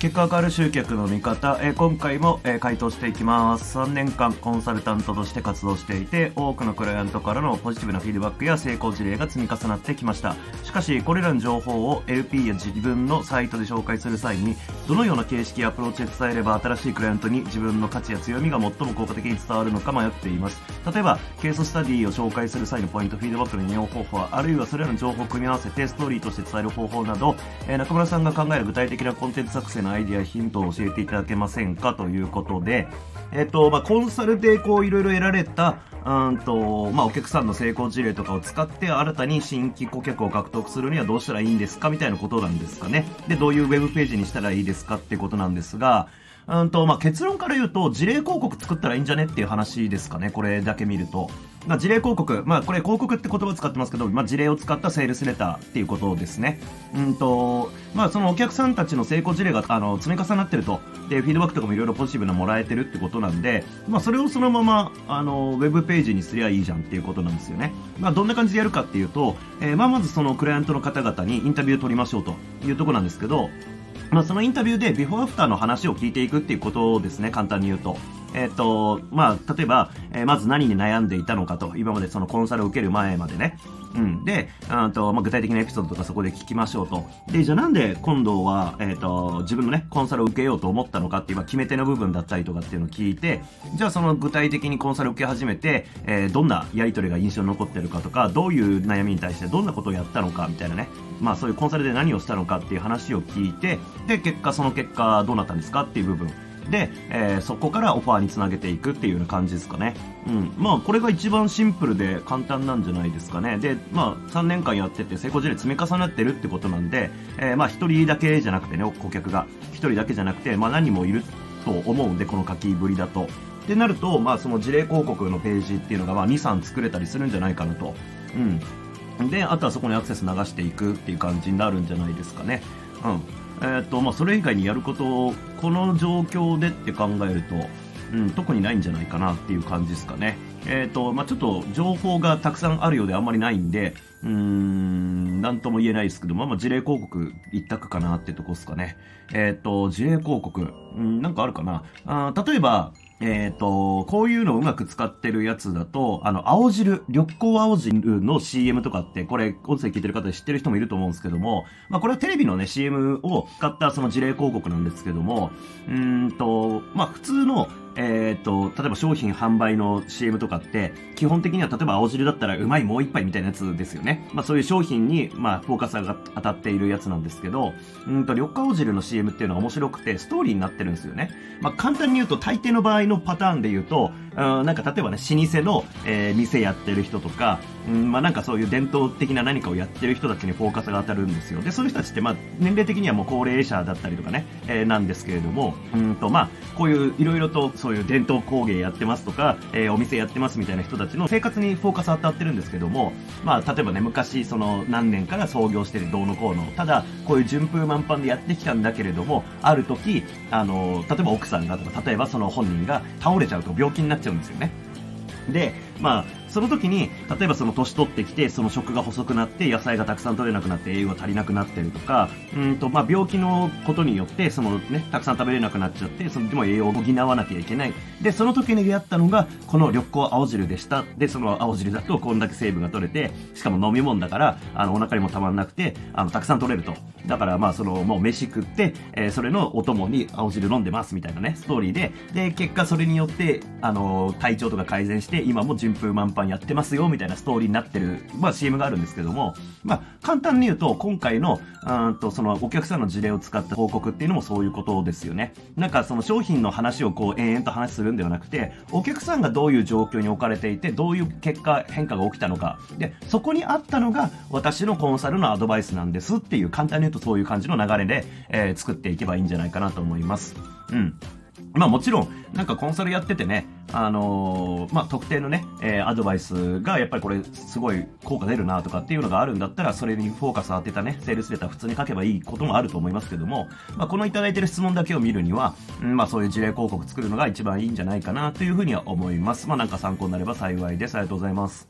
結果わかる集客の見方、えー、今回も、えー、回答していきます。3年間コンサルタントとして活動していて多くのクライアントからのポジティブなフィードバックや成功事例が積み重なってきました。しかしこれらの情報を LP や自分のサイトで紹介する際にどのような形式やアプローチで伝えれば新しいクライアントに自分の価値や強みが最も効果的に伝わるのか迷っています。例えばケーススタディを紹介する際のポイントフィードバックの引用方法あるいはそれらの情報を組み合わせてストーリーとして伝える方法など、えー、中村さんが考える具体的なコンテンツ作成のアイディアヒントを教えていただけませんかということで、えっと、まあ、コンサルでこういろいろ得られた、うんと、まあ、お客さんの成功事例とかを使って新たに新規顧客を獲得するにはどうしたらいいんですかみたいなことなんですかね。で、どういうウェブページにしたらいいですかってことなんですが、うんと、まあ、結論から言うと、事例広告作ったらいいんじゃねっていう話ですかね、これだけ見ると。まあ、事例広告、まあ、これ広告って言葉を使ってますけど、まあ、事例を使ったセールスレターっていうことですね。うんと、まあ、そのお客さんたちの成功事例が、あの、積み重なってると。で、フィードバックとかもいろいろポジティブなもらえてるってことなんで、まあ、それをそのまま、あの、ウェブページにすりゃいいじゃんっていうことなんですよね。まあ、どんな感じでやるかっていうと、えー、まあ、まずそのクライアントの方々にインタビューを取りましょうというところなんですけど、まあ、そのインタビューでビフォーアフターの話を聞いていくっていうことをですね、簡単に言うと。えっ、と、まあ、例えば、えー、まず何に悩んでいたのかと、今までそのコンサルを受ける前までね。うん。で、あと、まあ、具体的なエピソードとかそこで聞きましょうと。で、じゃあなんで今度は、えっ、ー、と、自分のね、コンサルを受けようと思ったのかっていう、決め手の部分だったりとかっていうのを聞いて、じゃあその具体的にコンサルを受け始めて、えー、どんなやり取りが印象に残ってるかとか、どういう悩みに対してどんなことをやったのかみたいなね。まあ、そういうコンサルで何をしたのかっていう話を聞いて、で、結果その結果どうなったんですかっていう部分。で、えー、そこからオファーにつなげていくっていうような感じですかね。うん。まあ、これが一番シンプルで簡単なんじゃないですかね。で、まあ、3年間やってて成功事例積み重なってるってことなんで、えー、まあ、1人だけじゃなくてね、顧客が。1人だけじゃなくて、まあ、何人もいると思うんで、この書きぶりだと。ってなると、まあ、その事例広告のページっていうのが、まあ、2、3作れたりするんじゃないかなと。うん。で、あとはそこにアクセス流していくっていう感じになるんじゃないですかね。うん。えーとまあ、それ以外にやることをこの状況でって考えると、うん、特にないんじゃないかなっていう感じですかね。えーとまあ、ちょっと情報がたくさんあるようであんまりないんで、うーん、なんとも言えないですけど、まあ、まあ、事例広告一択かなってとこですかね。えっ、ー、と、事例広告、うん、なんかあるかな。あ例えば、えっ、ー、と、こういうのをうまく使ってるやつだと、あの、青汁、緑光青汁の CM とかって、これ、音声聞いてる方で知ってる人もいると思うんですけども、まあ、これはテレビのね、CM を使ったその事例広告なんですけども、うんと、まあ、普通の、えっ、ー、と、例えば商品販売の CM とかって、基本的には例えば青汁だったらうまいもう一杯みたいなやつですよね。まあそういう商品に、まあフォーカスが当たっているやつなんですけど、うんと、緑化青汁の CM っていうのは面白くて、ストーリーになってるんですよね。まあ簡単に言うと、大抵の場合のパターンで言うと、うん、なんか例えばね、老舗の、えー、店やってる人とか、うん、まあなんかそういう伝統的な何かをやってる人たちにフォーカスが当たるんですよ。で、そういう人たちって、まあ年齢的にはもう高齢者だったりとかね、えー、なんですけれども、うんと、まあ、こういういろいろとそういう伝統工芸やってますとか、えー、お店やってますみたいな人たちの生活にフォーカス当たってるんですけども、まあ例えばね、昔その何年から創業してるどうのこうの、ただこういう順風満帆でやってきたんだけれども、ある時、あの、例えば奥さんがとか、例えばその本人が倒れちゃうと病気になっっちゃうんですよね。で、まあ、その時に、例えばその年取ってきて、その食が細くなって野菜がたくさん取れなくなって栄養が足りなくなってるとか、うんと、まあ、病気のことによって、そのね、たくさん食べれなくなっちゃって、そのでも栄養を補わなきゃいけない。で、その時に出会ったのが、この緑光青汁でした。で、その青汁だとこんだけ成分が取れて、しかも飲み物だから、あの、お腹にもたまんなくて、あの、たくさん取れると。だから、まあ、その、もう飯食って、えー、それのお供に青汁飲んでますみたいなね、ストーリーで、で、結果それによって、あの、体調とか改善して、今も順風満帆やってますよ、みたいなストーリーになってる、まあ CM があるんですけども、まあ簡単に言うと、今回の、うんと、そのお客さんの事例を使った報告っていうのもそういうことですよね。なんかその商品の話をこう延々と話するんではなくて、お客さんがどういう状況に置かれていて、どういう結果、変化が起きたのか。で、そこにあったのが私のコンサルのアドバイスなんですっていう、簡単に言うとそういう感じの流れで、えー、作っていけばいいんじゃないかなと思います。うん。まあもちろん、なんかコンサルやっててね、あのー、まあ特定のね、えー、アドバイスがやっぱりこれすごい効果出るなとかっていうのがあるんだったら、それにフォーカス当てたね、セールスレター普通に書けばいいこともあると思いますけども、まあこのいただいてる質問だけを見るには、うん、まあそういう事例広告作るのが一番いいんじゃないかなというふうには思います。まあなんか参考になれば幸いです。ありがとうございます。